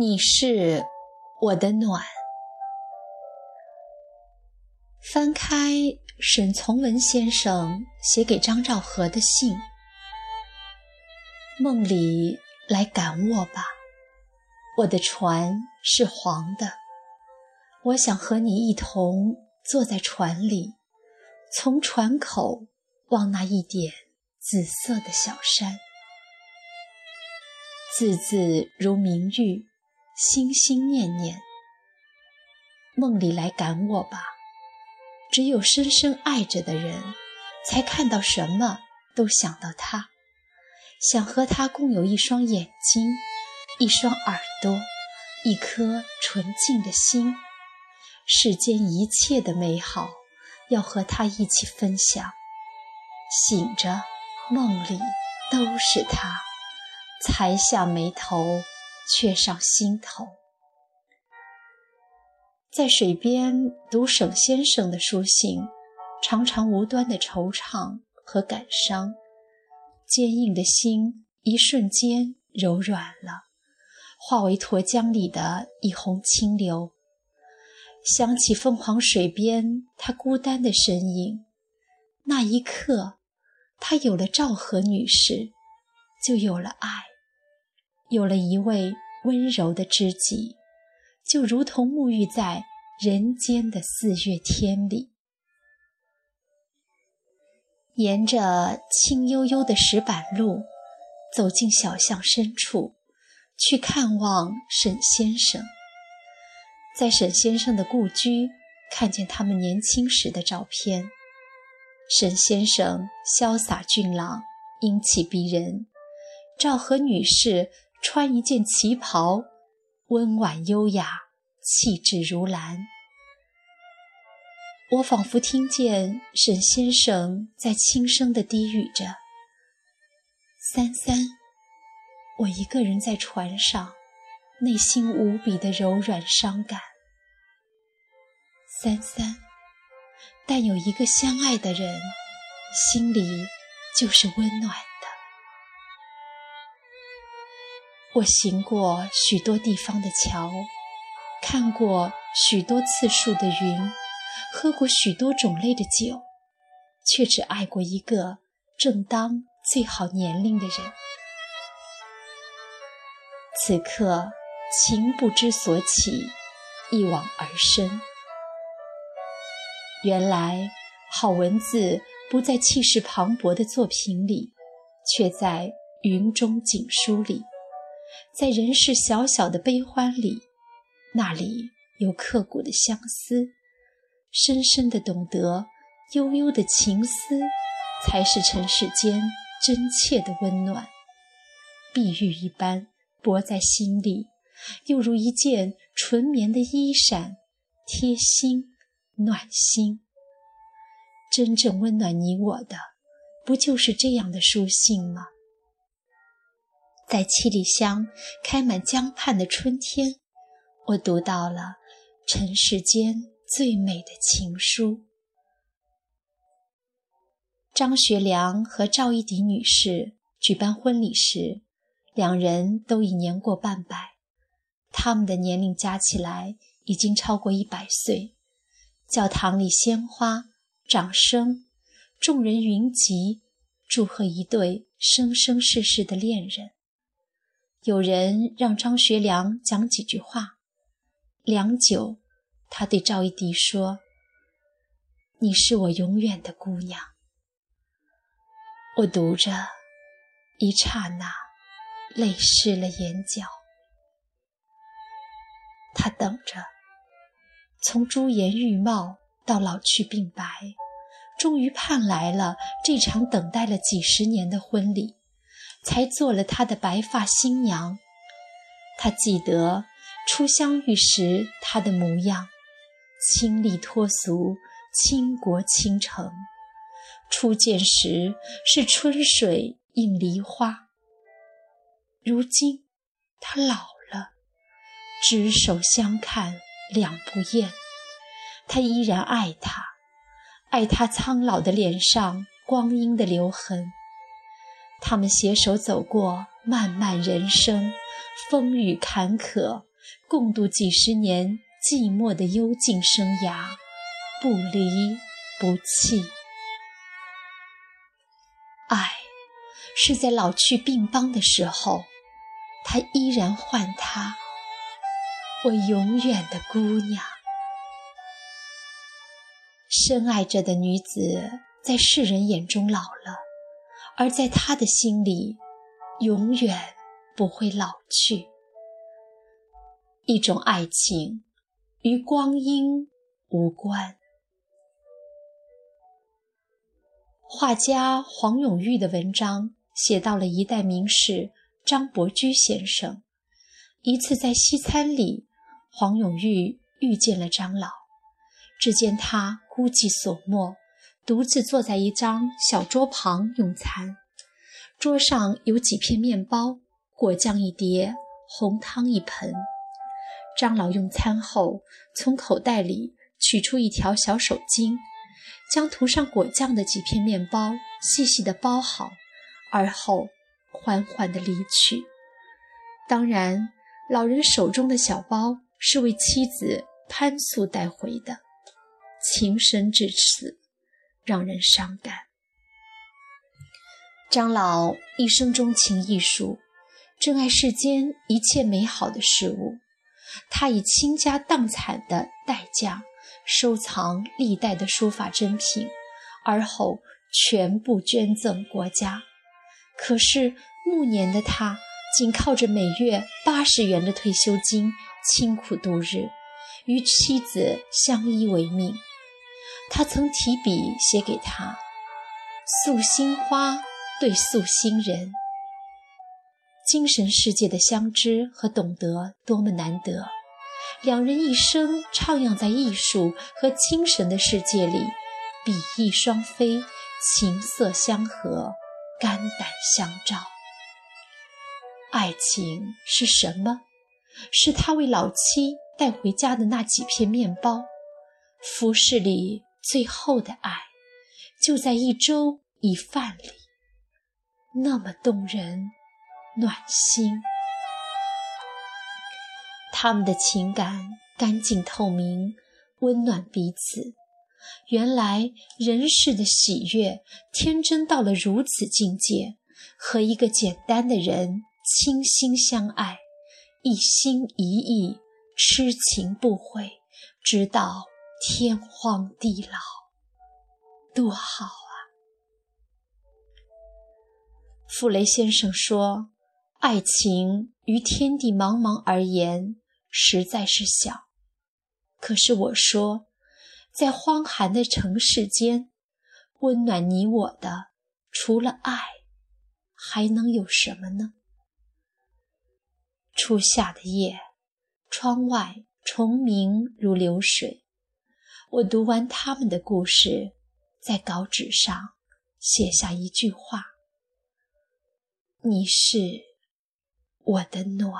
你是我的暖。翻开沈从文先生写给张兆和的信，梦里来赶我吧，我的船是黄的，我想和你一同坐在船里，从船口望那一点紫色的小山，字字如明玉。心心念念，梦里来赶我吧。只有深深爱着的人，才看到什么都想到他，想和他共有一双眼睛，一双耳朵，一颗纯净的心。世间一切的美好，要和他一起分享。醒着，梦里都是他，才下眉头。却上心头，在水边读沈先生的书信，常常无端的惆怅和感伤，坚硬的心一瞬间柔软了，化为沱江里的一泓清流。想起凤凰水边他孤单的身影，那一刻，他有了赵和女士，就有了爱。有了一位温柔的知己，就如同沐浴在人间的四月天里。沿着青幽幽的石板路，走进小巷深处，去看望沈先生。在沈先生的故居，看见他们年轻时的照片。沈先生潇洒俊朗，英气逼人；赵和女士。穿一件旗袍，温婉优雅，气质如兰。我仿佛听见沈先生在轻声地低语着：“三三，我一个人在船上，内心无比的柔软伤感。三三，但有一个相爱的人，心里就是温暖。”我行过许多地方的桥，看过许多次数的云，喝过许多种类的酒，却只爱过一个正当最好年龄的人。此刻情不知所起，一往而深。原来好文字不在气势磅礴的作品里，却在云中锦书里。在人世小小的悲欢里，那里有刻骨的相思，深深的懂得，悠悠的情思，才是尘世间真切的温暖。碧玉一般薄在心里，又如一件纯棉的衣衫，贴心暖心。真正温暖你我的，不就是这样的书信吗？在七里香开满江畔的春天，我读到了尘世间最美的情书。张学良和赵一荻女士举办婚礼时，两人都已年过半百，他们的年龄加起来已经超过一百岁。教堂里鲜花、掌声，众人云集，祝贺一对生生世世的恋人。有人让张学良讲几句话，良久，他对赵一荻说：“你是我永远的姑娘。”我读着，一刹那，泪湿了眼角。他等着，从朱颜玉貌到老去鬓白，终于盼来了这场等待了几十年的婚礼。才做了他的白发新娘。他记得初相遇时他的模样，清丽脱俗，倾国倾城。初见时是春水映梨花。如今他老了，执手相看两不厌。他依然爱她，爱她苍老的脸上光阴的留痕。他们携手走过漫漫人生，风雨坎坷，共度几十年寂寞的幽静生涯，不离不弃。爱是在老去病邦的时候，他依然唤他我永远的姑娘。深爱着的女子，在世人眼中老了，而在他的心里，永远不会老去。一种爱情，与光阴无关。画家黄永玉的文章写到了一代名士张伯驹先生。一次在西餐里，黄永玉遇见了张老。只见他孤寂所没，独自坐在一张小桌旁用餐。桌上有几片面包、果酱一碟、红汤一盆。张老用餐后，从口袋里取出一条小手巾，将涂上果酱的几片面包细细的包好，而后缓缓地离去。当然，老人手中的小包是为妻子潘素带回的。情深至此，让人伤感。张老一生钟情艺术，珍爱世间一切美好的事物。他以倾家荡产的代价收藏历代的书法珍品，而后全部捐赠国家。可是暮年的他，仅靠着每月八十元的退休金，清苦度日，与妻子相依为命。他曾提笔写给他：“素心花对素心人，精神世界的相知和懂得多么难得。两人一生徜徉在艺术和精神的世界里，比翼双飞，琴瑟相和，肝胆相照。爱情是什么？是他为老妻带回家的那几片面包，服饰里。”最后的爱，就在一粥一饭里，那么动人、暖心。他们的情感干净透明，温暖彼此。原来人世的喜悦，天真到了如此境界，和一个简单的人倾心相爱，一心一意，痴情不悔，直到。天荒地老，多好啊！傅雷先生说：“爱情于天地茫茫而言，实在是小。可是我说，在荒寒的城市间，温暖你我的，除了爱，还能有什么呢？”初夏的夜，窗外虫鸣如流水。我读完他们的故事，在稿纸上写下一句话：“你是我的暖。”